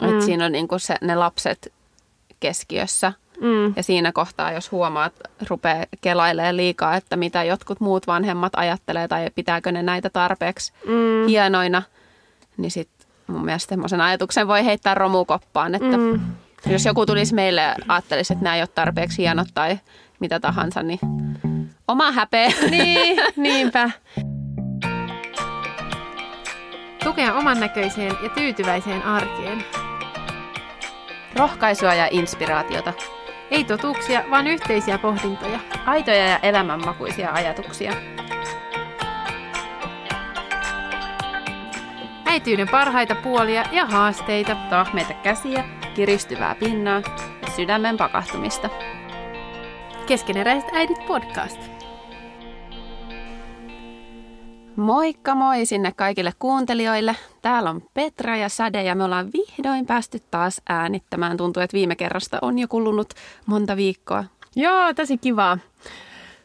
Mm. Että siinä on niin kuin se, ne lapset keskiössä. Mm. Ja siinä kohtaa, jos huomaat, rupeaa kelailemaan liikaa, että mitä jotkut muut vanhemmat ajattelee tai pitääkö ne näitä tarpeeksi mm. hienoina, niin sitten mun mielestä semmoisen ajatuksen voi heittää romukoppaan, että mm. jos joku tulisi meille ja ajattelisi, että nämä ei ole tarpeeksi hienot tai mitä tahansa, niin oma häpeä. Niin, niinpä. Tukea oman näköiseen ja tyytyväiseen arkeen. Rohkaisua ja inspiraatiota. Ei totuuksia, vaan yhteisiä pohdintoja. Aitoja ja elämänmakuisia ajatuksia. Äityyden parhaita puolia ja haasteita. Tahmeita käsiä, kiristyvää pinnaa ja sydämen pakahtumista. Keskeneräiset äidit podcast. Moikka moi sinne kaikille kuuntelijoille. Täällä on Petra ja Sade ja me ollaan vihdoin päästy taas äänittämään. Tuntuu, että viime kerrasta on jo kulunut monta viikkoa. Joo, tosi kivaa.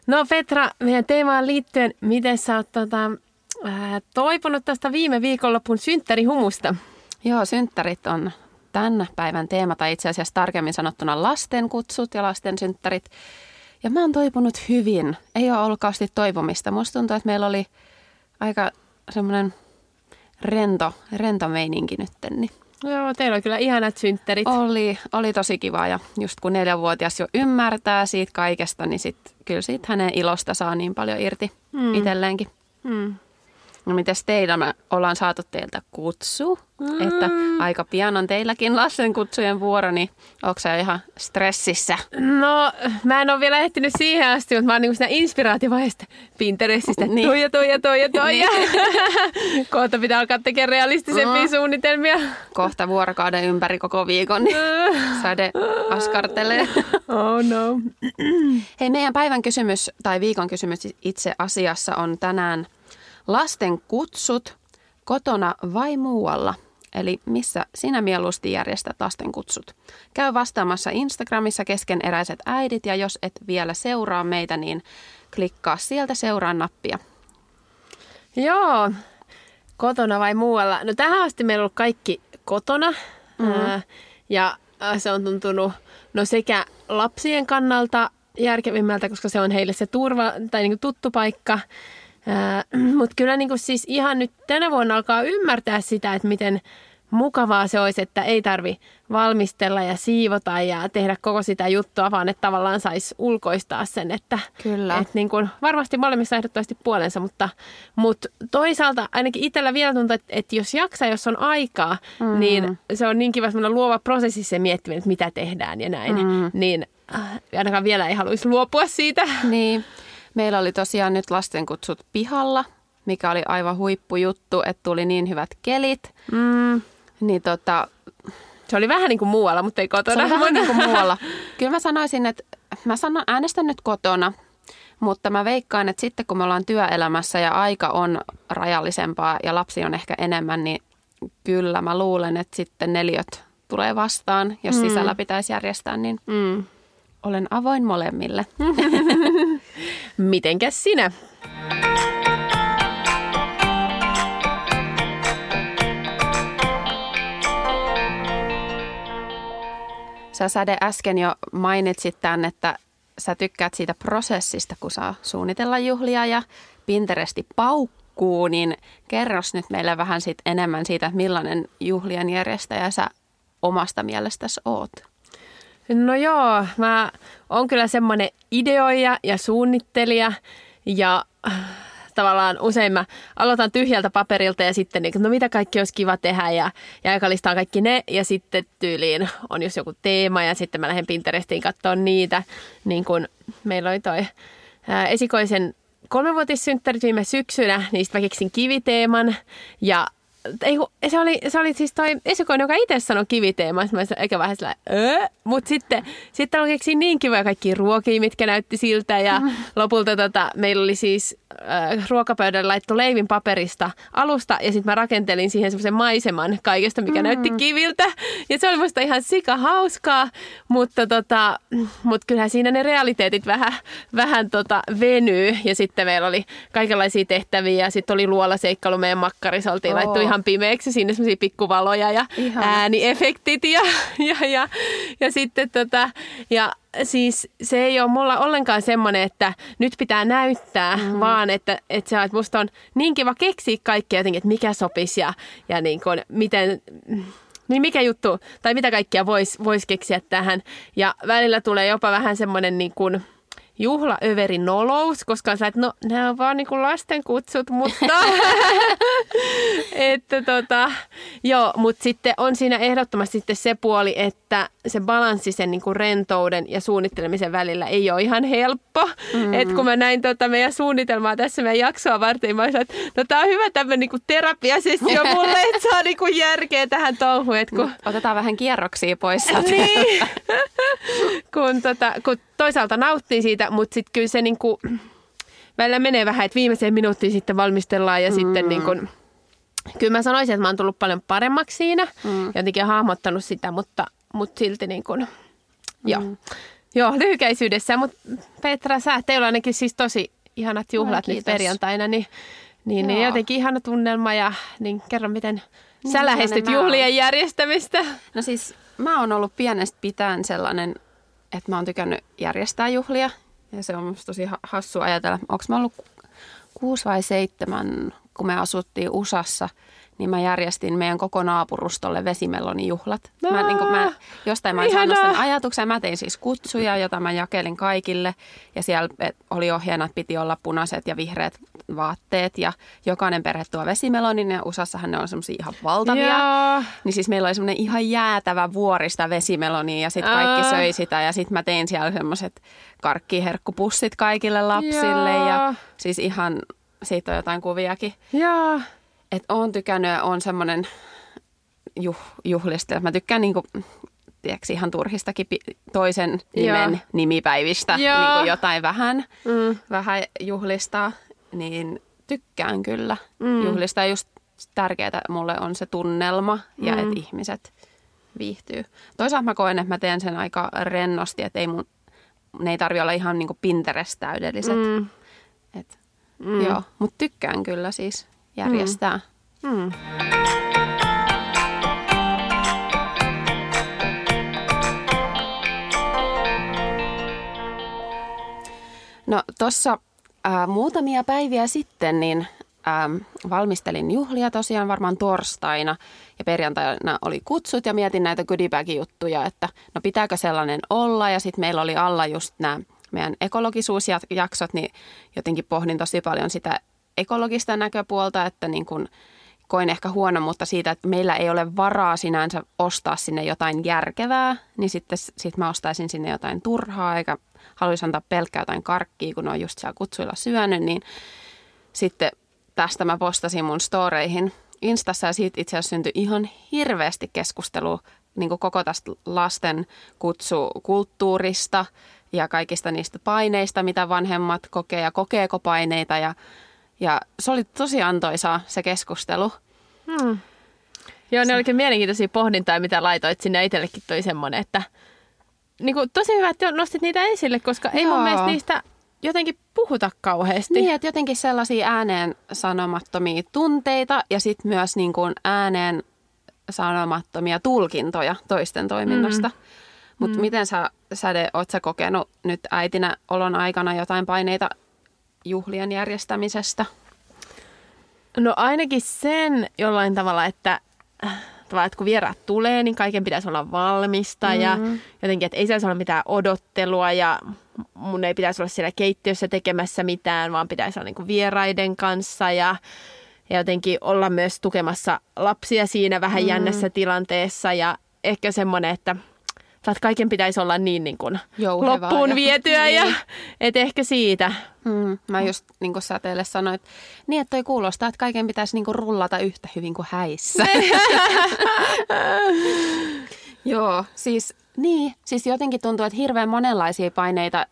No Petra, meidän teemaan liittyen, miten sä oot tota, ää, toipunut tästä viime viikonlopun synttärihumusta? Joo, synttärit on tämän päivän teema, tai itse asiassa tarkemmin sanottuna lasten kutsut ja lasten synttärit. Ja mä oon toipunut hyvin. Ei ole ollut kauheasti toivomista. Musta tuntuu, että meillä oli aika semmoinen rento, rento meininki nyt. Niin. Joo, teillä on kyllä ihanat synttärit. Oli, oli tosi kiva ja just kun neljänvuotias jo ymmärtää siitä kaikesta, niin sit, kyllä siitä hänen ilosta saa niin paljon irti mm. itselleenkin. Mm. No mites teillä? Me ollaan saatu teiltä kutsu, mm. että aika pian on teilläkin lasten kutsujen vuoro, niin onko se ihan stressissä? No, mä en ole vielä ehtinyt siihen asti, mutta mä oon niinku siinä inspiraatiovaiheesta Pinterestistä, niin. toi ja toi ja toi ja toi. niin. Kohta pitää alkaa tekemään realistisempia mm. suunnitelmia. Kohta vuorokauden ympäri koko viikon, niin sade askartelee. oh no. Hei, meidän päivän kysymys tai viikon kysymys itse asiassa on tänään – Lasten kutsut kotona vai muualla? Eli missä sinä mieluusti järjestät lasten kutsut? Käy vastaamassa Instagramissa keskeneräiset äidit ja jos et vielä seuraa meitä, niin klikkaa sieltä seuraa nappia. Joo, kotona vai muualla? No tähän asti meillä on ollut kaikki kotona mm-hmm. ää, ja se on tuntunut no sekä lapsien kannalta järkevimmältä, koska se on heille se turva tai niin tuttu paikka. Mutta kyllä niin kuin siis ihan nyt tänä vuonna alkaa ymmärtää sitä, että miten mukavaa se olisi, että ei tarvi valmistella ja siivota ja tehdä koko sitä juttua, vaan että tavallaan saisi ulkoistaa sen. Että, Kyllä. Että niin kuin, varmasti molemmissa ehdottomasti puolensa, mutta, mutta toisaalta ainakin itsellä vielä tuntuu, että, että jos jaksaa, jos on aikaa, mm. niin se on niin kiva semmoinen luova prosessi se miettiminen, että mitä tehdään ja näin. Mm. Niin äh, ainakaan vielä ei haluaisi luopua siitä. Niin. Meillä oli tosiaan nyt lastenkutsut pihalla, mikä oli aivan huippujuttu, että tuli niin hyvät kelit. Mm. Niin tota, se oli vähän niin kuin muualla, mutta ei kotona. Se oli vähän niin kuin muualla. Kyllä mä sanoisin, että mä sanon, äänestän nyt kotona, mutta mä veikkaan, että sitten kun me ollaan työelämässä ja aika on rajallisempaa ja lapsi on ehkä enemmän, niin kyllä mä luulen, että sitten neliöt tulee vastaan, jos mm. sisällä pitäisi järjestää, niin mm. Olen avoin molemmille. Mitenkäs sinä? Sä Säde äsken jo mainitsit tämän, että sä tykkäät siitä prosessista, kun saa suunnitella juhlia ja Pinteresti paukkuu, niin kerros nyt meille vähän sit enemmän siitä, millainen juhlien järjestäjä sä omasta mielestäsi oot. No joo, mä oon kyllä semmoinen ideoija ja suunnittelija ja äh, tavallaan usein mä aloitan tyhjältä paperilta ja sitten niin, no mitä kaikki olisi kiva tehdä ja, ja aikalistaan kaikki ne ja sitten tyyliin on just joku teema ja sitten mä lähden Pinterestiin katsoa niitä. Niin kuin meillä oli toi ää, äh, esikoisen kolmevuotissynttärit viime syksynä, niistä mä keksin kiviteeman ja ei, se, oli, se oli siis toi esikoinen, joka itse sanoi kiviteema. Mä eikä vähän sillä, öö? Mutta sitten, sitten oli keksin niin kivoja kaikki ruokia, mitkä näytti siltä. Ja lopulta tota, meillä oli siis äh, ruokapöydälle laittoi leivin paperista alusta ja sitten mä rakentelin siihen semmoisen maiseman kaikesta, mikä mm. näytti kiviltä. Ja se oli musta ihan sika hauskaa, mutta tota, mut kyllähän siinä ne realiteetit vähän, vähän tota venyy. Ja sitten meillä oli kaikenlaisia tehtäviä ja sitten oli luolaseikkailu meidän makkarissa, oltiin oh. laittu ihan pimeäksi sinne semmoisia pikkuvaloja ja Ihana. ääniefektit ja, ja, ja, ja sitten tota, ja siis se ei ole mulla ollenkaan semmoinen, että nyt pitää näyttää, mm. vaan että, että, se, että musta on niin kiva keksiä kaikkea jotenkin, että mikä sopisi ja, ja niin kuin, miten, niin mikä juttu, tai mitä kaikkia voisi vois keksiä tähän. Ja välillä tulee jopa vähän semmoinen niin kuin, juhlaöveri nolous, koska sä, että no nämä on vaan niinku lasten kutsut, mutta että tota, joo, mutta sitten on siinä ehdottomasti sitten se puoli, että se balanssi sen niinku rentouden ja suunnittelemisen välillä ei ole ihan helppo. Mm-hmm. Et kun mä näin tota meidän suunnitelmaa tässä meidän jaksoa varten, mä sanoin, että no tää on hyvä tämmöinen niinku terapiasessio mulle, että saa niinku järkeä tähän touhuun. Kun... Otetaan vähän kierroksia pois. niin. kun, tota, kun toisaalta nauttii siitä, mutta sitten kyllä se niinku, välillä menee vähän, että viimeiseen minuuttiin sitten valmistellaan ja mm. sitten niin kuin, kyllä mä sanoisin, että mä oon tullut paljon paremmaksi siinä. Mm. Jotenkin hahmottanut sitä, mutta, mutta silti niin kuin, mm. joo. Joo, lyhykäisyydessä, mutta Petra, sä, teillä on ainakin siis tosi ihanat juhlat no, nyt perjantaina, niin, niin, niin jotenkin ihana tunnelma ja niin kerro, miten niin, sä lähestyt juhlien järjestämistä. No siis mä oon ollut pienestä pitäen sellainen että mä oon tykännyt järjestää juhlia. Ja se on musta tosi hassu ajatella. Onko mä ollut kuusi vai seitsemän, kun me asuttiin USAssa – niin mä järjestin meidän koko naapurustolle vesimelonijuhlat. No, mä, niin mä, jostain mä saanut sen ajatuksen. Mä tein siis kutsuja, jota mä jakelin kaikille. Ja siellä oli ohjeena, että piti olla punaiset ja vihreät vaatteet. Ja jokainen perhe tuo vesimelonin ja USAssahan ne on semmoisia ihan valtavia. Ja. Niin siis meillä oli semmoinen ihan jäätävä vuorista vesimelonia ja sitten kaikki söi sitä. Ja sitten mä tein siellä semmoiset karkkiherkkupussit kaikille lapsille. Ja, ja siis ihan, siitä on jotain kuviakin. Joo että oon tykännyt ja on semmoinen juh, juhlista. Mä tykkään niinku, tiedätkö, ihan turhistakin toisen nimen Joo. nimipäivistä Joo. Niinku jotain vähän, mm. vähän juhlista, niin tykkään kyllä mm. juhlista. Just tärkeää mulle on se tunnelma ja mm. että ihmiset viihtyy. Toisaalta mä koen, että mä teen sen aika rennosti, että ei mun, ne ei tarvi olla ihan niinku Pinterest-täydelliset. Mm. Et, mm. Joo, mutta tykkään kyllä siis järjestää. Mm. Mm. No tuossa äh, muutamia päiviä sitten niin ähm, valmistelin juhlia tosiaan varmaan torstaina ja perjantaina oli kutsut ja mietin näitä goodiebag-juttuja, että no pitääkö sellainen olla ja sitten meillä oli alla just nämä meidän ekologisuusjaksot, niin jotenkin pohdin tosi paljon sitä ekologista näköpuolta, että niin kuin koin ehkä huono, mutta siitä, että meillä ei ole varaa sinänsä ostaa sinne jotain järkevää, niin sitten sit mä ostaisin sinne jotain turhaa, eikä haluaisi antaa pelkkää jotain karkkia, kun on just siellä kutsuilla syönyt, niin sitten tästä mä postasin mun storeihin Instassa ja siitä itse asiassa syntyi ihan hirveästi keskustelua niin kuin koko tästä lasten kutsukulttuurista ja kaikista niistä paineista, mitä vanhemmat kokee ja kokeeko paineita ja ja se oli tosi antoisaa se keskustelu. Hmm. Joo, ne olikin mielenkiintoisia pohdintaa, mitä laitoit sinne. Itsellekin toi semmoinen, että niin kuin, tosi hyvä, että nostit niitä esille, koska ei Joo. mun mielestä niistä jotenkin puhuta kauheasti. Niin, että jotenkin sellaisia ääneen sanomattomia tunteita ja sitten myös niin kuin ääneen sanomattomia tulkintoja toisten toiminnasta. Mm. Mutta mm. miten sä, Säde, oot sä kokenut nyt äitinä olon aikana jotain paineita juhlien järjestämisestä? No ainakin sen jollain tavalla, että, tavalla, että kun vieraat tulee, niin kaiken pitäisi olla valmista mm-hmm. ja jotenkin, että ei saisi olla mitään odottelua ja mun ei pitäisi olla siellä keittiössä tekemässä mitään, vaan pitäisi olla niin kuin vieraiden kanssa ja, ja jotenkin olla myös tukemassa lapsia siinä vähän mm-hmm. jännässä tilanteessa ja ehkä semmoinen, että – että kaiken pitäisi olla niin, niin kuin loppuun ja, vietyä niin. ja et ehkä siitä. Mm, mä just niin kuin sä teille sanoin, että niin, että toi kuulostaa, että kaiken pitäisi niin kuin rullata yhtä hyvin kuin häissä. Joo, siis niin, siis jotenkin tuntuu, että hirveän monenlaisia paineita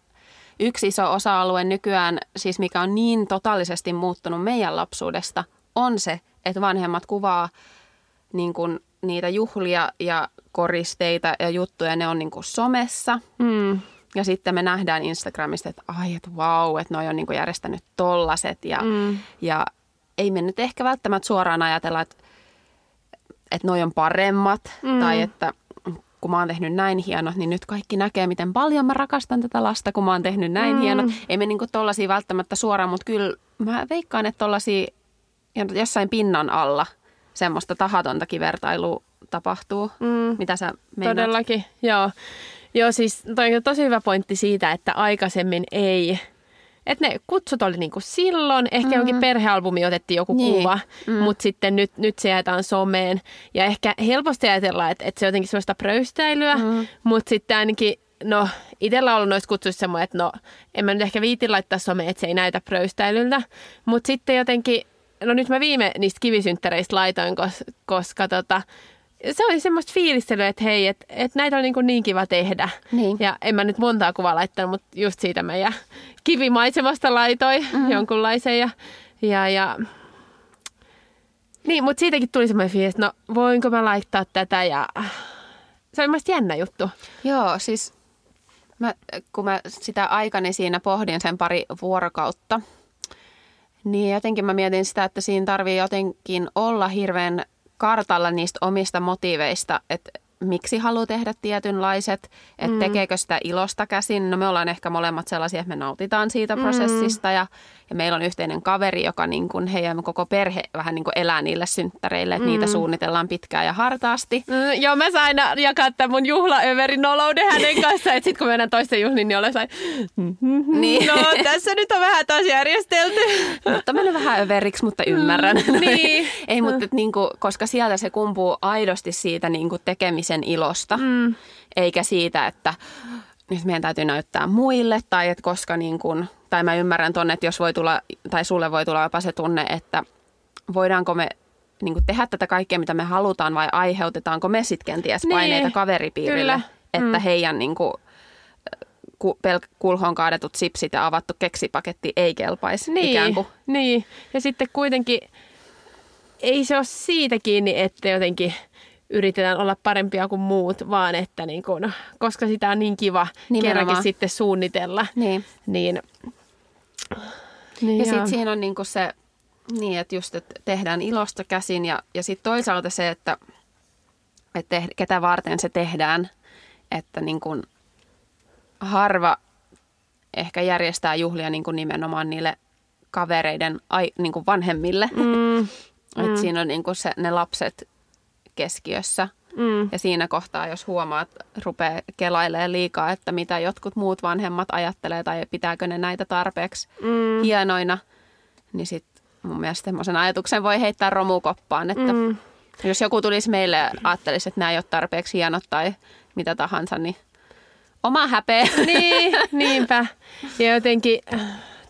yksi iso osa-alue nykyään, siis mikä on niin totaalisesti muuttunut meidän lapsuudesta, on se, että vanhemmat kuvaa niin kuin niitä juhlia ja koristeita ja juttuja, ne on niin kuin somessa. Mm. Ja sitten me nähdään Instagramista, että ai, että vau, että noi on niin kuin järjestänyt tollaset. Ja, Mm. ja ei me nyt ehkä välttämättä suoraan ajatella, että, että noi on paremmat. Mm. Tai että kun mä oon tehnyt näin hienot, niin nyt kaikki näkee, miten paljon mä rakastan tätä lasta, kun mä oon tehnyt näin Mm. hienot. Ei me niinku tollasia välttämättä suoraan, mutta kyllä mä veikkaan, että tollasia jossain pinnan alla semmoista tahatontakin vertailua tapahtuu. Mm. Mitä sä meinaat? Todellakin, joo. Joo, siis toi on tosi hyvä pointti siitä, että aikaisemmin ei... Että ne kutsut oli niinku silloin, ehkä mm. jonkin perhealbumi otettiin joku Niin. kuva, Mm. mm. mutta sitten nyt, nyt se jaetaan someen. Ja ehkä helposti ajatellaan, että, että se on jotenkin sellaista pröystäilyä, Mm. mm. mutta sitten ainakin, no itsellä on ollut noissa kutsuissa semmoinen, että no en mä nyt ehkä viiti laittaa someen, että se ei näytä pröystäilyltä. Mutta sitten jotenkin, no nyt mä viime niistä kivisynttäreistä laitoin, koska, koska tota, se oli semmoista fiilistelyä, että hei, että et näitä on niin, niin kiva tehdä. Niin. Ja en mä nyt montaa kuvaa laittanut, mutta just siitä meidän kivimaisemasta laitoi mm-hmm. jonkunlaisen. Ja, ja, ja... Niin, mutta siitäkin tuli semmoinen fiilis, että no voinko mä laittaa tätä ja se oli mielestäni jännä juttu. Joo, siis mä, kun mä sitä aikani siinä pohdin sen pari vuorokautta, niin jotenkin mä mietin sitä, että siinä tarvii jotenkin olla hirveän kartalla niistä omista motiiveista, että miksi haluaa tehdä tietynlaiset, että mm. tekeekö sitä ilosta käsin. No me ollaan ehkä molemmat sellaisia, että me nautitaan siitä Mm. prosessista ja, ja meillä on yhteinen kaveri, joka niin kuin heidän koko perhe vähän niin kuin elää niille synttäreille, että mm. niitä suunnitellaan pitkään ja hartaasti. Mm, joo, mä sain jakaa tämän mun juhlaöverin nolouden hänen kanssaan, että sit kun mennään toisten juhliin, niin olen sai, Niin. no tässä nyt on vähän taas järjestelty. Mutta mennyt vähän överiksi, mutta ymmärrän. Mm, niin. Ei, mutta et niinku, koska sieltä se kumpuu aidosti siitä niinku tekemisen ilosta, mm. eikä siitä, että nyt meidän täytyy näyttää muille, tai että koska niin kuin, tai mä ymmärrän tonne, että jos voi tulla, tai sulle voi tulla jopa se tunne, että voidaanko me niin kuin tehdä tätä kaikkea, mitä me halutaan, vai aiheutetaanko me sitten kenties Niin, paineita kaveripiirille, kyllä. että Mm. heidän niin kuin, ku, pel- kulhoon kaadetut sipsit ja avattu keksipaketti ei kelpaisi Niin, ikään kuin. niin. Ja sitten kuitenkin ei se ole siitä kiinni, että jotenkin yritetään olla parempia kuin muut, vaan että niin kun, koska sitä on niin kiva Nimenomaan. kerrankin sitten suunnitella, Niin. niin, niin Ja sitten siinä on niinku se, niin että just, että tehdään ilosta käsin ja, ja sitten toisaalta se, että, että te, ketä varten se tehdään, että niin kuin harva ehkä järjestää juhlia niin kuin nimenomaan niille kavereiden ai, niin kuin vanhemmille. Mm, että siinä on niin kuin se, ne lapset keskiössä. mm, Ja siinä kohtaa, jos huomaat, rupeaa kelailemaan liikaa, että mitä jotkut muut vanhemmat ajattelee tai pitääkö ne näitä tarpeeksi mm, hienoina, niin sitten mun mielestä semmoisen ajatuksen voi heittää romukoppaan, että mm. jos joku tulisi meille ja ajattelisi, että nämä ei ole tarpeeksi hienot tai mitä tahansa, niin oma häpeä. niin, niinpä. Ja jotenkin äh,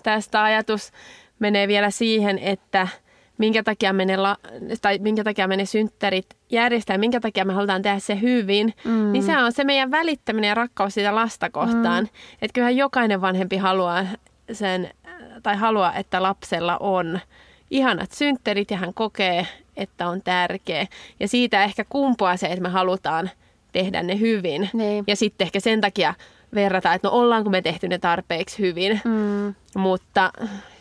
tästä ajatus menee vielä siihen, että minkä takia me ne, la, tai minkä takia me ne synttärit järjestää, minkä takia me halutaan tehdä se hyvin, mm. niin se on se meidän välittäminen ja rakkaus sitä lasta kohtaan. Mm. Että kyllähän jokainen vanhempi haluaa sen, tai haluaa, että lapsella on ihanat synttärit ja hän kokee, että on tärkeä. Ja siitä ehkä kumpuaa se, että me halutaan tehdä ne hyvin. Niin. Ja sitten ehkä sen takia verrataan, että no ollaanko me tehty ne tarpeeksi hyvin. Mm. Mutta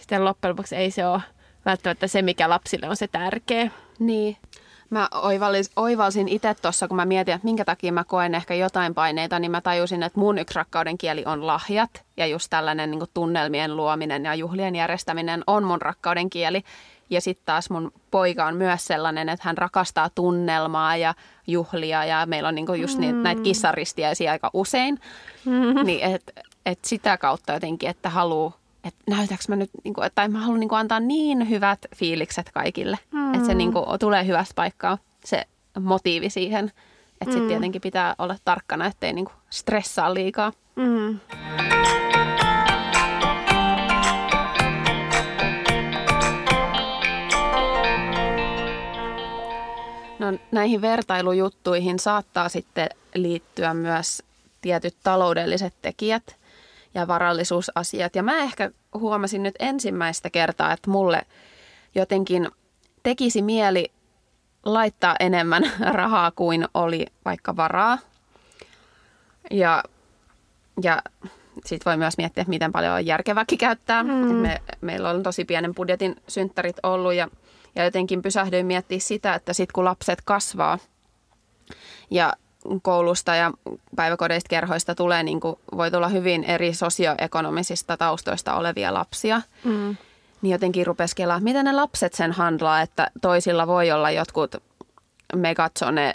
sitten loppujen lopuksi ei se ole välttämättä se, mikä lapsille on se tärkeä. Niin. Mä oivallis, oivalsin itse tuossa, kun mä mietin, että minkä takia mä koen ehkä jotain paineita, niin mä tajusin, että mun yksi rakkauden kieli on lahjat. Ja just tällainen niin tunnelmien luominen ja juhlien järjestäminen on mun rakkauden kieli. Ja sitten taas mun poika on myös sellainen, että hän rakastaa tunnelmaa ja juhlia ja meillä on niinku just niitä, näitä kissaristiäisiä aika usein. Niin et, et sitä kautta jotenkin, että haluu, että näytäks mä nyt, niinku, tai mä haluan niinku antaa niin hyvät fiilikset kaikille. Mm. Että se niinku tulee hyvästä paikkaa se motiivi siihen. Että sitten tietenkin pitää olla tarkkana, ettei niinku stressaa liikaa. Mm. No näihin vertailujuttuihin saattaa sitten liittyä myös tietyt taloudelliset tekijät. Ja varallisuusasiat. Ja mä ehkä huomasin nyt ensimmäistä kertaa, että mulle jotenkin tekisi mieli laittaa enemmän rahaa kuin oli vaikka varaa. Ja, ja sitten voi myös miettiä, että miten paljon on järkeväkin käyttää. Mm. Me, meillä on tosi pienen budjetin synttärit ollut ja, ja jotenkin pysähdyin miettiä sitä, että sitten kun lapset kasvaa ja koulusta ja päiväkodeista kerhoista tulee, niin kuin voi tulla hyvin eri sosioekonomisista taustoista olevia lapsia. Mm. Niin jotenkin rupesi kelaa, miten ne lapset sen handlaa, että toisilla voi olla jotkut megatsone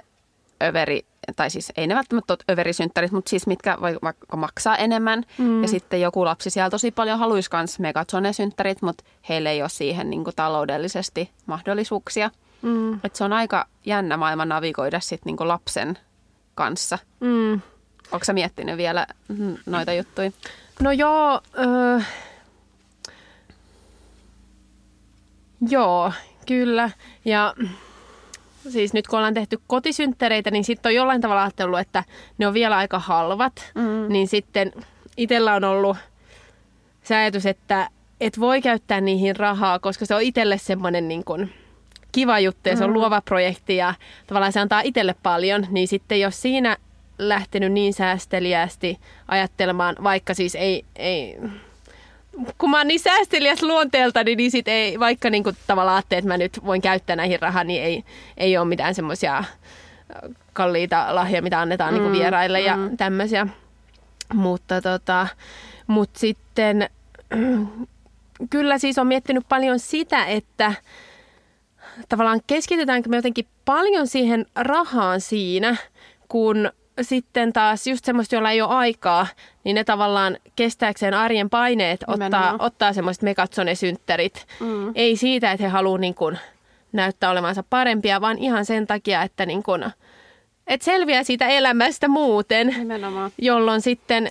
överi, tai siis ei ne välttämättä ole överisynttärit, mutta siis mitkä voi vaikka maksaa enemmän. Mm. Ja sitten joku lapsi siellä tosi paljon haluaisi myös megatsone-synttärit, mutta heille ei ole siihen niin kuin taloudellisesti mahdollisuuksia. Mm. Et se on aika jännä maailma navigoida sitten niin kuin lapsen kanssa. Mm. Onko sä miettinyt vielä noita juttuja? No joo, öö, joo, kyllä. Ja siis nyt kun ollaan tehty kotisynttereitä, niin sitten on jollain tavalla ajatellut, että ne on vielä aika halvat. Mm. Niin sitten itsellä on ollut se ajatus, että et voi käyttää niihin rahaa, koska se on itselle semmoinen niin kuin kiva juttu ja se on mm. luova projekti ja tavallaan se antaa itselle paljon, niin sitten jos siinä lähtenyt niin säästeliästi ajattelemaan, vaikka siis ei, ei kun mä oon niin säästeliäs luonteelta, niin, niin sit ei, vaikka niin kuin tavallaan ajattelee, että mä nyt voin käyttää näihin rahaa, niin ei, ei ole mitään semmoisia kalliita lahjoja, mitä annetaan niinku mm, niin kuin vieraille mm. ja tämmöisiä. Mutta tota, mut sitten kyllä siis on miettinyt paljon sitä, että tavallaan keskitytäänkö me jotenkin paljon siihen rahaan siinä, kun sitten taas just semmoista, joilla ei ole aikaa, niin ne tavallaan kestääkseen arjen paineet ottaa, ottaa semmoiset mekatsone-syntterit. Mm. Ei siitä, että he haluaa niin kuin näyttää olevansa parempia, vaan ihan sen takia, että niin kuin, että selviää siitä elämästä muuten. Nimenomaan. Jolloin sitten,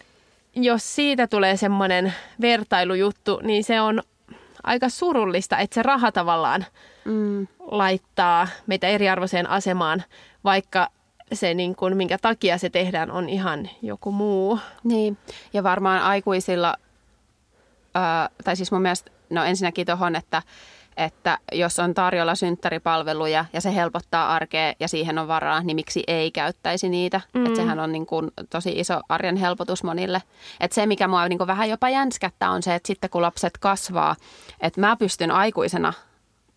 jos siitä tulee semmoinen vertailujuttu, niin se on aika surullista, että se raha tavallaan mm. laittaa meitä eriarvoiseen asemaan, vaikka se, niin kuin, minkä takia se tehdään, on ihan joku muu. Niin, ja varmaan aikuisilla, ää, tai siis mun mielestä, no ensinnäkin tuohon, että, että jos on tarjolla synttäripalveluja ja se helpottaa arkea ja siihen on varaa, niin miksi ei käyttäisi niitä? Mm. Että sehän on niin kuin tosi iso arjen helpotus monille. Että se, mikä mua niin kuin vähän jopa jänskättää, on se, että sitten kun lapset kasvaa, että mä pystyn aikuisena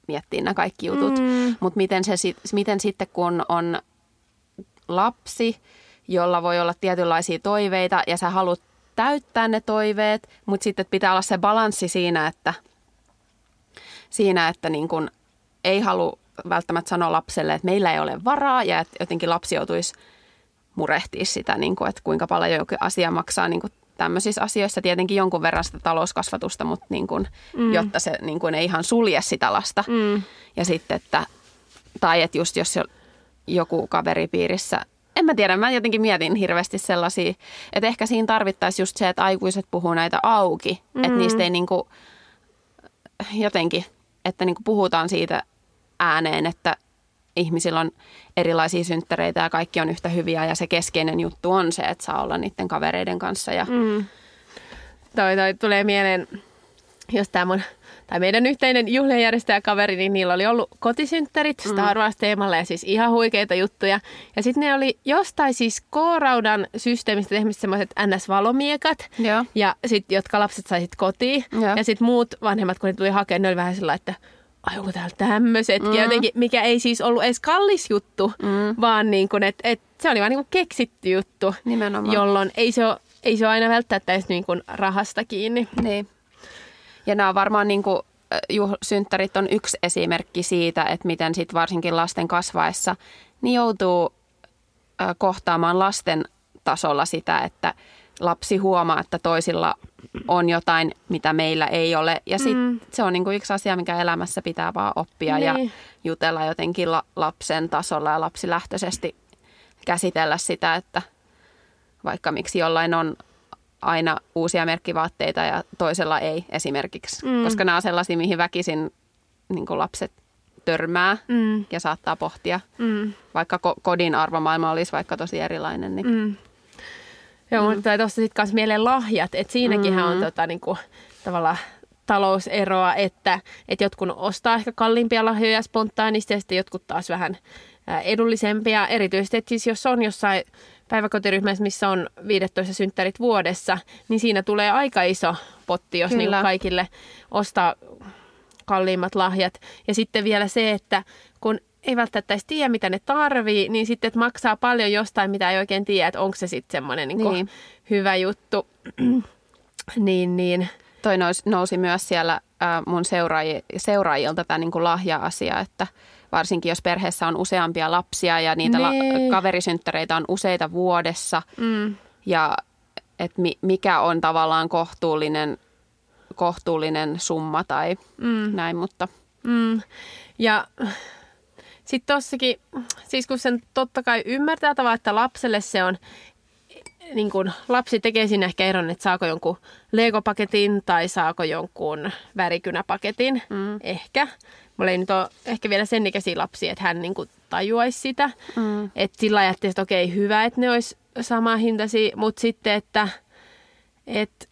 miettimään nämä kaikki jutut, mm. mutta miten, se, miten sitten kun on lapsi, jolla voi olla tietynlaisia toiveita ja sä haluat täyttää ne toiveet, mutta sitten pitää olla se balanssi siinä, että, siinä, että niin kun ei halua välttämättä sanoa lapselle, että meillä ei ole varaa ja että jotenkin lapsi joutuisi murehtia sitä, niin kuin, että kuinka paljon joku asia maksaa niin kuin tämmöisissä asioissa. Tietenkin jonkun verran sitä talouskasvatusta, mutta niin kuin, mm. jotta se niin kuin ei ihan sulje sitä lasta. Mm. Ja sitten, että, tai että just jos joku kaveripiirissä en mä tiedä, mä jotenkin mietin hirveästi sellaisia, että ehkä siinä tarvittaisiin just se, että aikuiset puhuu näitä auki, mm-hmm. että niistä ei niinku, jotenkin, että niinku puhutaan siitä ääneen, että ihmisillä on erilaisia synttereitä ja kaikki on yhtä hyviä ja se keskeinen juttu on se, että saa olla niiden kavereiden kanssa. Ja... Mm. Toi, toi tulee mieleen, jos tämä mun meidän yhteinen juhliajärjestäjäkaveri, niin niillä oli ollut kotisynttärit mm. Star Wars-teemalla ja siis ihan huikeita juttuja. Ja sitten ne oli jostain siis K-raudan systeemistä tehmistä semmoiset NS-valomiekat, ja, ja sit, jotka lapset saisit kotiin. Ja, ja sitten muut vanhemmat, kun ne tuli hakemaan, ne oli vähän sellainen, että ai onko täällä tämmöisetkin, mm. jotenkin, mikä ei siis ollut edes kallis juttu, mm. vaan niin kuin, että et, se oli vaan niin kuin keksitty juttu, Nimenomaan. jolloin ei se ole, ei se ole aina välttämättä edes niin kuin rahasta kiinni. Niin. Ja nämä on varmaan niin kuin, synttärit on yksi esimerkki siitä, että miten sit varsinkin lasten kasvaessa niin joutuu kohtaamaan lasten tasolla sitä, että lapsi huomaa, että toisilla on jotain, mitä meillä ei ole. Ja sit mm. se on niinku yksi asia, mikä elämässä pitää vaan oppia niin. ja jutella jotenkin la- lapsen tasolla ja lapsilähtöisesti käsitellä sitä, että vaikka miksi jollain on aina uusia merkkivaatteita ja toisella ei esimerkiksi. Mm. Koska nämä on sellaisia, mihin väkisin niin lapset törmää mm. ja saattaa pohtia. Mm. Vaikka ko- kodin arvomaailma olisi vaikka tosi erilainen. Niin. Mm. Joo, mm. mutta tuossa sitten kanssa mieleen lahjat, että siinäkinhän mm. on tota, niinku, tavallaan talouseroa, että, että jotkut ostaa ehkä kalliimpia lahjoja spontaanisti ja sitten jotkut taas vähän edullisempia. Erityisesti, että siis jos on jossain päiväkotiryhmässä, missä on 15 synttärit vuodessa, niin siinä tulee aika iso potti, jos niin kaikille ostaa kalliimmat lahjat. Ja sitten vielä se, että kun ei välttämättä edes tiedä, mitä ne tarvii, niin sitten että maksaa paljon jostain, mitä ei oikein tiedä, että onko se sitten semmoinen niin niin. hyvä juttu. niin, niin. Toi nousi, nousi myös siellä äh, mun seuraaji, seuraajilta tämä niin lahja-asia, että varsinkin jos perheessä on useampia lapsia ja niitä niin. la- kaverisynttäreitä on useita vuodessa mm. ja että mi- mikä on tavallaan kohtuullinen, kohtuullinen summa tai mm. näin, mutta... Mm. Ja sitten tossakin, siis kun sen totta kai ymmärtää tavallaan, että lapselle se on, niin kun lapsi tekee siinä ehkä eron, että saako jonkun Lego-paketin tai saako jonkun värikynäpaketin, mm. ehkä. Mulla ei nyt ole ehkä vielä sen ikäisiä lapsia, että hän niin tajuaisi sitä. Mm. Että sillä ajattelin, että okei, hyvä, että ne olisi samaa hintaisia, mutta sitten, että, että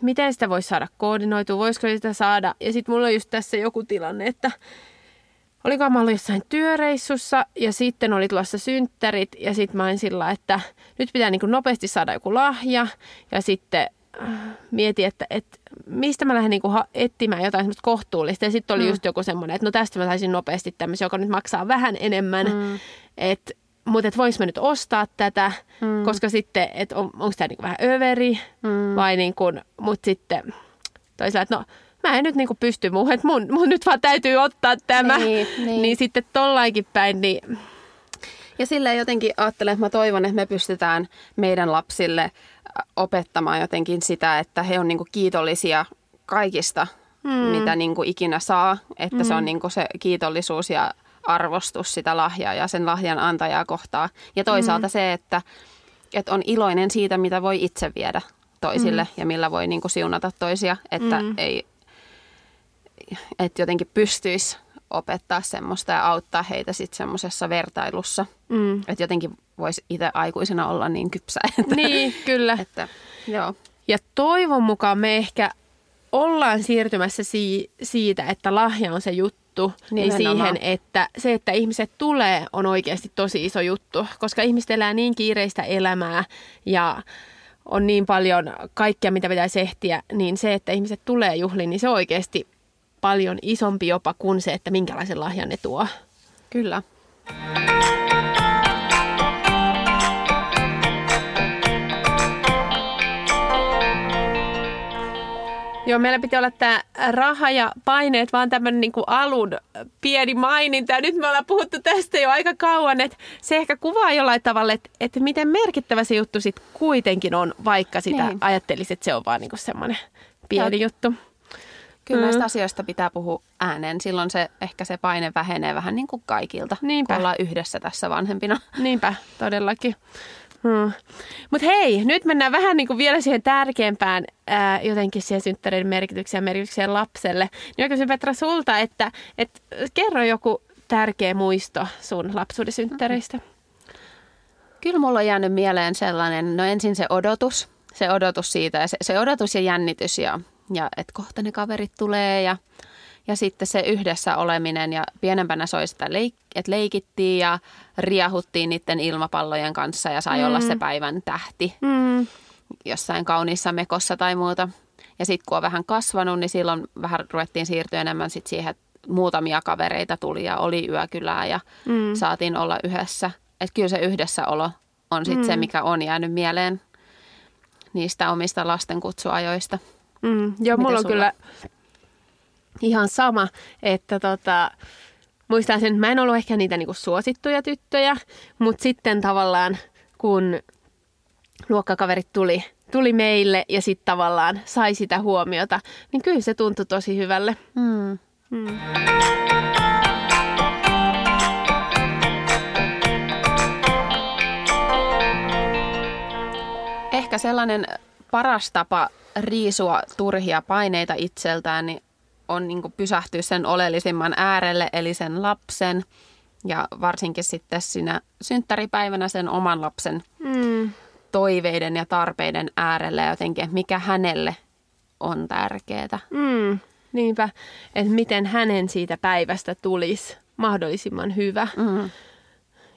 miten sitä voisi saada koordinoitua, voisiko sitä saada. Ja sitten mulla on just tässä joku tilanne, että olikohan mä ollut jossain työreissussa ja sitten oli tulossa synttärit ja sitten mä olin sillä, että nyt pitää niin nopeasti saada joku lahja ja sitten mietin, että, että mistä mä lähden niinku etsimään jotain semmoista kohtuullista. Ja sitten oli mm. just joku semmoinen, että no tästä mä saisin nopeasti tämmöisen, joka nyt maksaa vähän enemmän. Mm. Et, mutta että voinko mä nyt ostaa tätä, mm. koska sitten, että on, onko tämä niinku vähän överi mm. vai niin kuin, mutta sitten toisaalta, että no mä en nyt niinku pysty muuhun, että mun, mun nyt vaan täytyy ottaa tämä. Niin, niin. niin sitten tollainkin päin, niin... Ja sillä jotenkin ajattelen, että mä toivon, että me pystytään meidän lapsille opettamaan jotenkin sitä, että he on niinku kiitollisia kaikista, mm. mitä niinku ikinä saa. Että mm. se on niinku se kiitollisuus ja arvostus sitä lahjaa ja sen lahjan antajaa kohtaa. Ja toisaalta mm. se, että, että on iloinen siitä, mitä voi itse viedä toisille mm. ja millä voi niinku siunata toisia. Että mm. ei, että jotenkin pystyisi opettaa semmoista ja auttaa heitä sitten semmoisessa vertailussa. Mm. Että jotenkin voisi itse aikuisena olla niin kypsä. Että, niin, kyllä. Että, joo. Ja toivon mukaan me ehkä ollaan siirtymässä si- siitä, että lahja on se juttu, niin siihen, että se, että ihmiset tulee, on oikeasti tosi iso juttu, koska ihmiset elää niin kiireistä elämää ja on niin paljon kaikkea, mitä pitäisi ehtiä, niin se, että ihmiset tulee juhliin, niin se oikeasti paljon isompi jopa kuin se, että minkälaisen lahjan ne tuo. Kyllä. Joo, meillä piti olla tämä raha ja paineet, vaan tämmöinen niin alun pieni maininta. Ja nyt me ollaan puhuttu tästä jo aika kauan, että se ehkä kuvaa jollain tavalla, että, että miten merkittävä se juttu sitten kuitenkin on, vaikka sitä niin. ajattelisi, että se on vaan niin semmoinen pieni ja, juttu. Kyllä mm. näistä asioista pitää puhua ääneen. Silloin se, ehkä se paine vähenee vähän niin kuin kaikilta, Niinpä. kun ollaan yhdessä tässä vanhempina. Niinpä, todellakin. Hmm. Mutta hei, nyt mennään vähän niin kuin vielä siihen tärkeämpään ää, jotenkin siihen synttäreiden merkitykseen ja merkitykseen lapselle. Niin kysyn Petra sulta, että, että kerro joku tärkeä muisto sun lapsuuden synttäreistä. Mm-hmm. Kyllä mulla on jäänyt mieleen sellainen, no ensin se odotus, se odotus siitä, ja se, se odotus ja jännitys ja ja että kohta ne kaverit tulee ja, ja sitten se yhdessä oleminen ja pienempänä se oli sitä, leik- että leikittiin ja riahuttiin niiden ilmapallojen kanssa ja sai mm. olla se mm. päivän tähti mm. jossain kauniissa mekossa tai muuta. Ja sitten kun on vähän kasvanut, niin silloin vähän ruvettiin siirtyä enemmän sit siihen, että muutamia kavereita tuli ja oli yökylää ja mm. saatiin olla yhdessä. Että kyllä se yhdessäolo on sitten mm. se, mikä on jäänyt mieleen niistä omista lastenkutsuajoista. Mm, joo, mulla on sulla? kyllä ihan sama, että tota, muistan sen, että mä en ollut ehkä niitä niinku suosittuja tyttöjä, mutta sitten tavallaan kun luokkakaverit tuli, tuli meille ja sitten tavallaan sai sitä huomiota, niin kyllä se tuntui tosi hyvälle. Mm. Mm. Ehkä sellainen paras tapa riisua turhia paineita itseltään, niin on niin pysähtyä sen oleellisimman äärelle, eli sen lapsen ja varsinkin sitten siinä synttäripäivänä sen oman lapsen mm. toiveiden ja tarpeiden äärellä ja jotenkin, että mikä hänelle on tärkeää. Mm, niinpä, että miten hänen siitä päivästä tulisi mahdollisimman hyvä. Mm.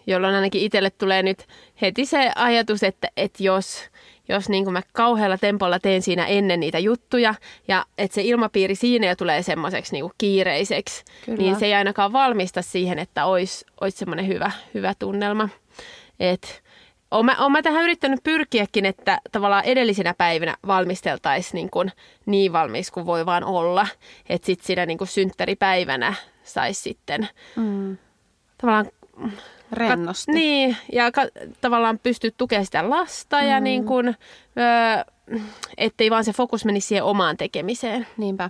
Jolloin ainakin itselle tulee nyt heti se ajatus, että, että jos, jos niin kuin mä kauhealla tempolla teen siinä ennen niitä juttuja ja että se ilmapiiri siinä jo tulee semmoiseksi niin kiireiseksi, Kyllä. niin se ei ainakaan valmista siihen, että olisi, olisi semmoinen hyvä, hyvä tunnelma. Että olen mä, olen mä tähän yrittänyt pyrkiäkin, että tavallaan edellisinä päivinä valmisteltaisiin niin, kuin niin valmis kuin voi vaan olla. Että sitten siinä niin kuin synttäripäivänä saisi sitten mm. tavallaan... Rennosti. Kat, niin, ja ka, tavallaan pystyy tukemaan sitä lasta mm. ja niin kuin, ö, ettei vaan se fokus menisi siihen omaan tekemiseen. Niinpä.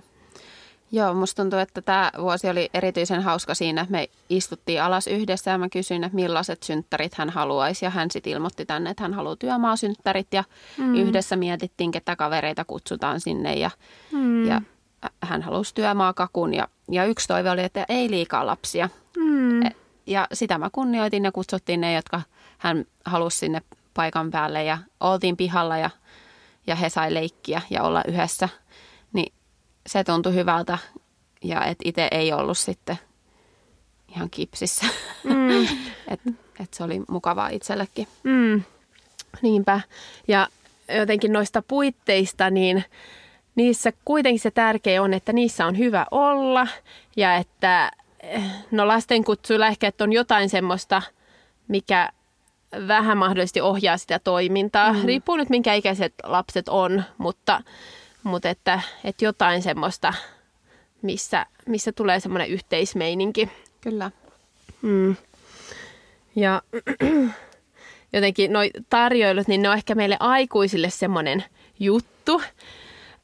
Joo, musta tuntuu, että tämä vuosi oli erityisen hauska siinä, että me istuttiin alas yhdessä ja mä kysyin, että millaiset synttärit hän haluaisi. Ja hän sitten ilmoitti tänne, että hän haluaa työmaasynttärit ja mm. yhdessä mietittiin, ketä kavereita kutsutaan sinne ja, mm. ja hän halusi työmaakakun. Ja, ja yksi toive oli, että ei liikaa lapsia. Mm. Ja sitä mä kunnioitin ja kutsuttiin ne, jotka hän halusi sinne paikan päälle ja oltiin pihalla ja, ja he sai leikkiä ja olla yhdessä – se tuntui hyvältä ja että itse ei ollut sitten ihan kipsissä. Mm. että et se oli mukavaa itsellekin. Mm. Niinpä. Ja jotenkin noista puitteista, niin niissä kuitenkin se tärkeä on, että niissä on hyvä olla ja että no lasten kutsuilla ehkä, että on jotain semmoista, mikä vähän mahdollisesti ohjaa sitä toimintaa. Mm. Riippuu nyt minkä ikäiset lapset on, mutta mutta että, että jotain semmoista, missä, missä tulee semmoinen yhteismeininki. Kyllä. Mm. Ja jotenkin noi tarjoilut, niin ne on ehkä meille aikuisille semmoinen juttu.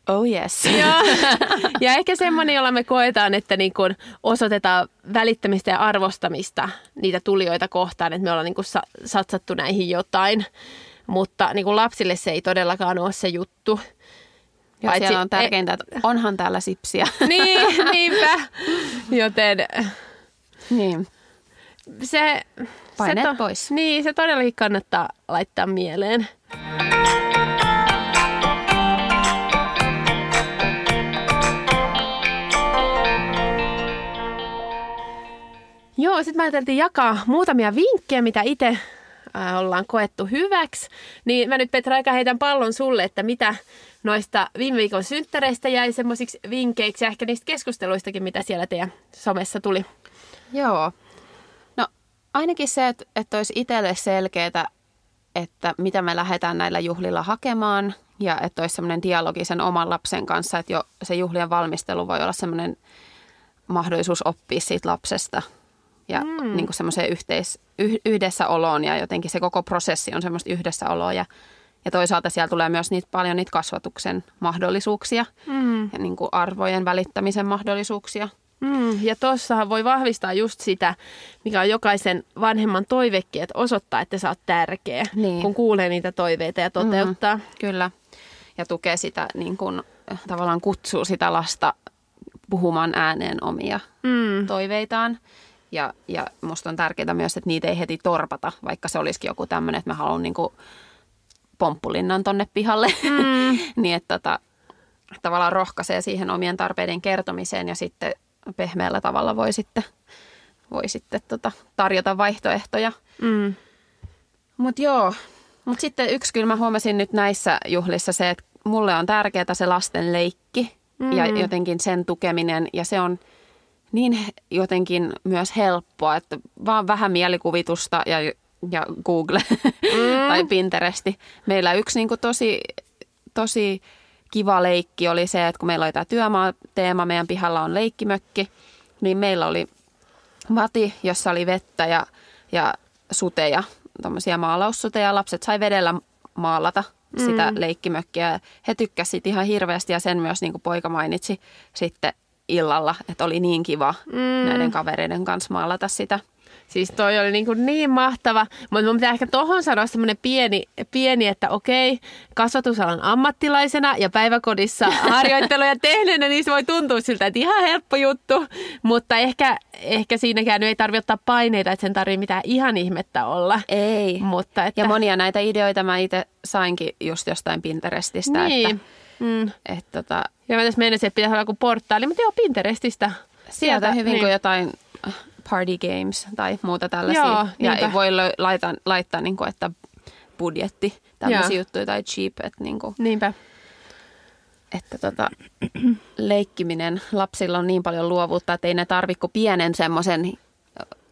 Oh yes. ja, ja ehkä semmoinen, jolla me koetaan, että niin kun osoitetaan välittämistä ja arvostamista niitä tulijoita kohtaan, että me ollaan niin kun satsattu näihin jotain. Mutta niin kun lapsille se ei todellakaan ole se juttu. Ja Paitsi, siellä on tärkeintä, että onhan täällä sipsiä. niin, niinpä. Joten niin. se, se to, pois. Niin, se todellakin kannattaa laittaa mieleen. Joo, sitten mä ajattelin jakaa muutamia vinkkejä, mitä itse äh, ollaan koettu hyväksi. Niin mä nyt Petra aika heitän pallon sulle, että mitä noista viime viikon synttäreistä jäi semmoisiksi vinkkeiksi ja ehkä niistä keskusteluistakin, mitä siellä teidän somessa tuli. Joo. No ainakin se, että, että olisi itselle selkeää, että mitä me lähdetään näillä juhlilla hakemaan ja että olisi semmoinen dialogi sen oman lapsen kanssa, että jo se juhlien valmistelu voi olla semmoinen mahdollisuus oppia siitä lapsesta ja mm. niin kuin semmoiseen yhteis, yh, yhdessäoloon ja jotenkin se koko prosessi on semmoista yhdessäoloa ja ja toisaalta siellä tulee myös niitä, paljon niitä kasvatuksen mahdollisuuksia mm. ja niin kuin arvojen välittämisen mahdollisuuksia. Mm, ja tuossahan voi vahvistaa just sitä, mikä on jokaisen vanhemman toivekin, että osoittaa, että sä oot tärkeä, niin. kun kuulee niitä toiveita ja toteuttaa. Mm, kyllä. Ja tukee sitä, niin kuin, tavallaan kutsuu sitä lasta puhumaan ääneen omia mm. toiveitaan. Ja, ja musta on tärkeää myös, että niitä ei heti torpata, vaikka se olisikin joku tämmöinen, että mä haluan niin kuin pomppulinnan tonne pihalle. Mm. niin että tota, tavallaan rohkaisee siihen omien tarpeiden kertomiseen ja sitten pehmeällä tavalla voi sitten, voi sitten tota, tarjota vaihtoehtoja. Mm. Mutta joo, mutta sitten yksi kyllä mä huomasin nyt näissä juhlissa se, että mulle on tärkeää se lasten leikki mm. ja jotenkin sen tukeminen ja se on niin jotenkin myös helppoa, että vaan vähän mielikuvitusta ja ja Google mm. tai Pinteresti. Meillä yksi niin kuin tosi, tosi kiva leikki oli se, että kun meillä oli tämä työmaa-teema, meidän pihalla on leikkimökki, niin meillä oli vati, jossa oli vettä ja, ja suteja, tuommoisia maalaussuteja. Lapset sai vedellä maalata sitä mm. leikkimökkiä. He tykkäsivät ihan hirveästi ja sen myös niin kuin poika mainitsi sitten illalla, että oli niin kiva mm. näiden kavereiden kanssa maalata sitä. Siis toi oli niin, kuin niin mahtava, mutta mun pitää ehkä tohon sanoa semmoinen pieni, pieni, että okei, kasvatusalan ammattilaisena ja päiväkodissa harjoitteluja tehneenä, niin se voi tuntua siltä, että ihan helppo juttu, mutta ehkä, ehkä siinäkään ei tarvitse ottaa paineita, että sen tarvii mitään ihan ihmettä olla. Ei. Mutta että... Ja monia näitä ideoita mä itse sainkin just jostain Pinterestistä, Niin. että, Mm. että tota, Ja mä tässä menisin, että pitäisi olla joku portaali, mutta joo, Pinterestistä. sieltä hyvin niin. kuin jotain party games tai muuta tällaisia. Joo, ja ei voi lö- laittaa, laittaa niin kuin, että budjetti, tämmöisiä Joo. juttuja tai cheap, että, niin kuin, Niinpä. että tota, leikkiminen, lapsilla on niin paljon luovuutta, että ei ne tarvi kuin pienen semmoisen,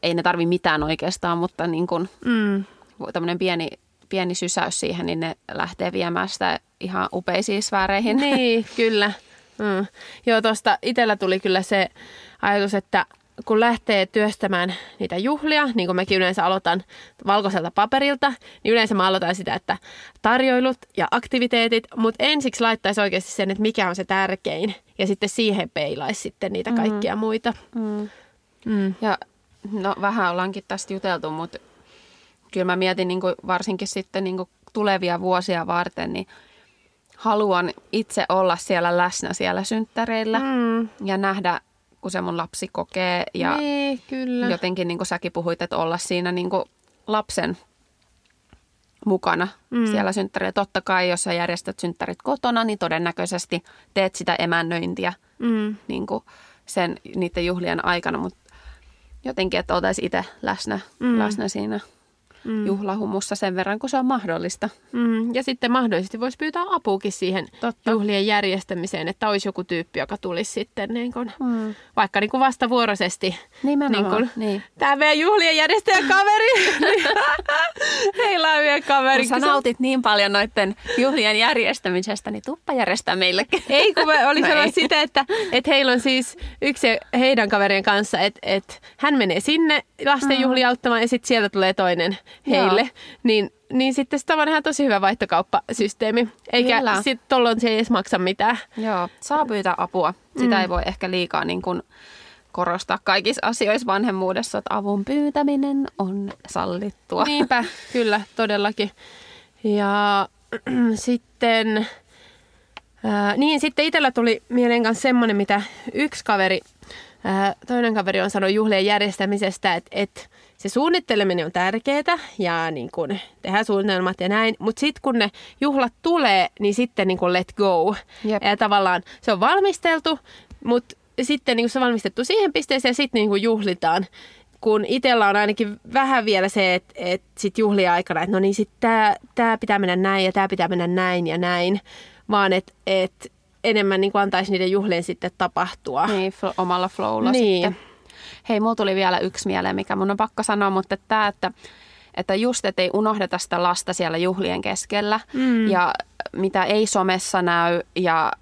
ei ne tarvi mitään oikeastaan, mutta niin kuin, Mm. tämmöinen pieni, pieni sysäys siihen, niin ne lähtee viemään sitä ihan upeisiin sfääreihin. Niin, kyllä. Mm. Joo, tuosta itsellä tuli kyllä se ajatus, että kun lähtee työstämään niitä juhlia, niin kuin mäkin yleensä aloitan valkoiselta paperilta, niin yleensä mä aloitan sitä, että tarjoilut ja aktiviteetit, mutta ensiksi laittaisi oikeasti sen, että mikä on se tärkein, ja sitten siihen peilaisi sitten niitä kaikkia muita. Mm. Mm. Ja no vähän ollaankin tästä juteltu, mutta kyllä mä mietin niin kuin varsinkin sitten niin kuin tulevia vuosia varten, niin haluan itse olla siellä läsnä siellä synttäreillä Mm. ja nähdä, kun se mun lapsi kokee ja Niin, kyllä. jotenkin niin kuin säkin puhuit, että olla siinä niin kuin lapsen mukana Mm. siellä synttäreillä. Totta kai, jos sä järjestät synttärit kotona, niin todennäköisesti teet sitä emännöintiä Mm. niin kuin sen, niiden juhlien aikana, mutta jotenkin, että oltaisiin itse läsnä, mm. läsnä siinä Mm. mm. juhlahumussa sen verran, kun se on mahdollista. Mm, ja sitten mahdollisesti voisi pyytää apuukin siihen Totta. juhlien järjestämiseen, että olisi joku tyyppi, joka tulisi sitten niin kuin, Mm. vaikka niin kuin vastavuoroisesti. Nimenomaan, Niin niin. Tämä meidän juhlien järjestäjä kaveri. Heillä on meidän kaveri. Kun sä nautit niin paljon noiden juhlien järjestämisestä, niin tuppa järjestää meillekin. Ei, kun mä olin No sanonut sitä, että, että heillä on siis yksi heidän kaverien kanssa, että, että hän menee sinne lastenjuhlia auttamaan ja sitten sieltä tulee toinen heille. Joo. Niin, niin sitten se on ihan tosi hyvä vaihtokauppasysteemi. Eikä sitten tuolloin se ei edes maksa mitään. Joo, saa pyytää apua. Sitä mm. ei voi ehkä liikaa niin kuin korostaa kaikissa asioissa vanhemmuudessa, että avun pyytäminen on sallittua. Niinpä, kyllä, todellakin. Ja sitten, ää, niin sitten itsellä tuli mieleen kanssa semmoinen, mitä yksi kaveri, ää, toinen kaveri on sanonut juhlien järjestämisestä, että, että se suunnitteleminen on tärkeää ja niin kun tehdään suunnitelmat ja näin, mutta sitten kun ne juhlat tulee, niin sitten niin kun let go. Jep. Ja tavallaan se on valmisteltu, mutta sitten niin kun se on valmistettu siihen pisteeseen ja sitten niin kun juhlitaan kun itsellä on ainakin vähän vielä se, että, että sit juhlien aikana, että no niin sitten tämä tää pitää mennä näin ja tämä pitää mennä näin ja näin, vaan että et enemmän niin antaisi niiden juhlien sitten tapahtua. Niin, fl- omalla flowlla Niin. sitten. Hei, mulla tuli vielä yksi mieleen, mikä mun on pakko sanoa, mutta tämä, että, että just, että ei unohdeta sitä lasta siellä juhlien keskellä Mm. ja mitä ei somessa näy ja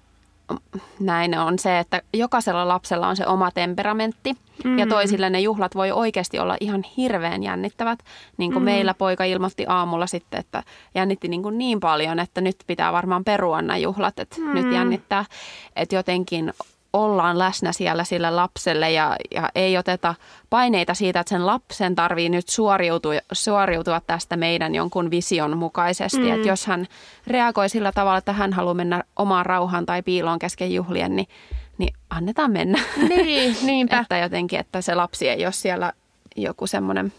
näin on se, että jokaisella lapsella on se oma temperamentti mm. ja toisille ne juhlat voi oikeasti olla ihan hirveän jännittävät. Niin kuin mm. meillä poika ilmoitti aamulla sitten, että jännitti niin, kuin niin paljon, että nyt pitää varmaan perua nämä juhlat, että mm. nyt jännittää. Että jotenkin ollaan läsnä siellä sille lapselle ja, ja ei oteta paineita siitä, että sen lapsen tarvii nyt suoriutua, suoriutua tästä meidän jonkun vision mukaisesti. Mm. Että jos hän reagoi sillä tavalla, että hän haluaa mennä omaan rauhaan tai piiloon kesken juhlien, niin, niin annetaan mennä. Niin, niinpä. että jotenkin, että se lapsi ei ole siellä joku semmoinen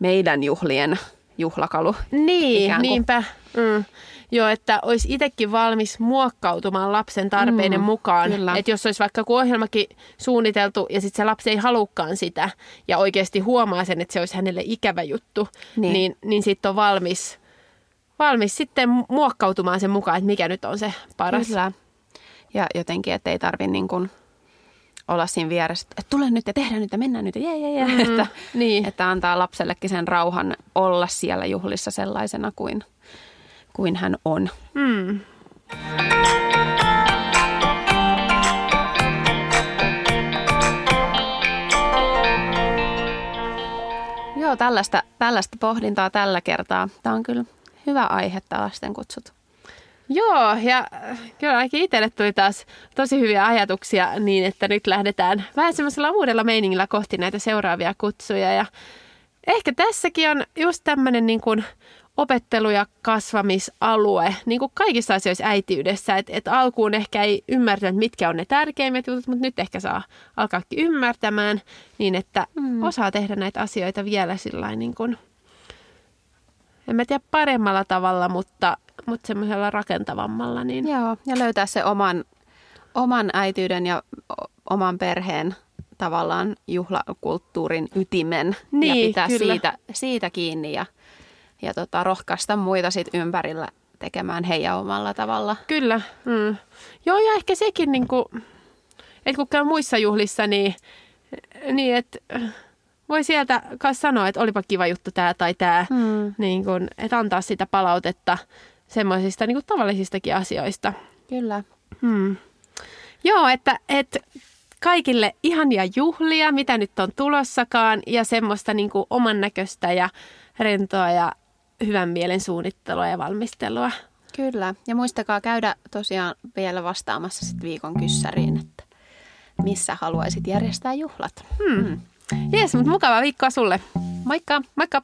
meidän juhlien juhlakalu. Niin, niinpä. Mm. Joo, että olisi itsekin valmis muokkautumaan lapsen tarpeiden Mm, mukaan. kyllä. Että jos olisi vaikka joku ohjelmakin suunniteltu ja sitten se lapsi ei halukkaan sitä ja oikeasti huomaa sen, että se olisi hänelle ikävä juttu, niin, Niin. niin, niin sitten on valmis, valmis sitten muokkautumaan sen mukaan, että mikä nyt on se paras. Kyllä. Ja jotenkin, että ei tarvitse niin kuin olla siinä vieressä, että tule nyt ja tehdään nyt ja mennään nyt ja jee, jee, jee. Mm, Että, niin. että antaa lapsellekin sen rauhan olla siellä juhlissa sellaisena kuin, kuin hän on. Mm. Joo, tällaista, tällaista pohdintaa tällä kertaa. Tämä on kyllä hyvä aihe, tämä lasten kutsut. Joo, ja äh, kyllä ainakin itselle tuli taas tosi hyviä ajatuksia niin, että nyt lähdetään vähän semmoisella uudella meiningillä kohti näitä seuraavia kutsuja. Ja ehkä tässäkin on just tämmöinen niin kuin opettelu- ja kasvamisalue, niin kuin kaikissa asioissa äitiydessä. Että et alkuun ehkä ei ymmärtänyt, mitkä on ne tärkeimmät jutut, mutta nyt ehkä saa alkaakin ymmärtämään niin, että mm. osaa tehdä näitä asioita vielä sillä niin kuin, en mä tiedä paremmalla tavalla, mutta, mutta semmoisella rakentavammalla. Niin. Joo, ja löytää se oman, oman äityyden ja oman perheen tavallaan juhlakulttuurin ytimen niin, ja pitää kyllä. siitä, siitä kiinni ja, ja tota, rohkaista muita sit ympärillä tekemään heidän omalla tavalla. Kyllä. Mm. Joo, ja ehkä sekin, niin kuin, että kun käy muissa juhlissa, niin, niin että voi sieltä kanssa sanoa, että olipa kiva juttu tämä tai tämä, Mm. niin kuin, että antaa sitä palautetta semmoisista niin tavallisistakin asioista. Kyllä. Hmm. Joo, että, että kaikille ihania juhlia, mitä nyt on tulossakaan, ja semmoista niin kuin oman näköistä ja rentoa ja hyvän mielen suunnittelua ja valmistelua. Kyllä. Ja muistakaa käydä tosiaan vielä vastaamassa sit viikon kyssäriin, että missä haluaisit järjestää juhlat. Hmm. Mutta mukavaa viikkoa sulle. Moikka! Moikka!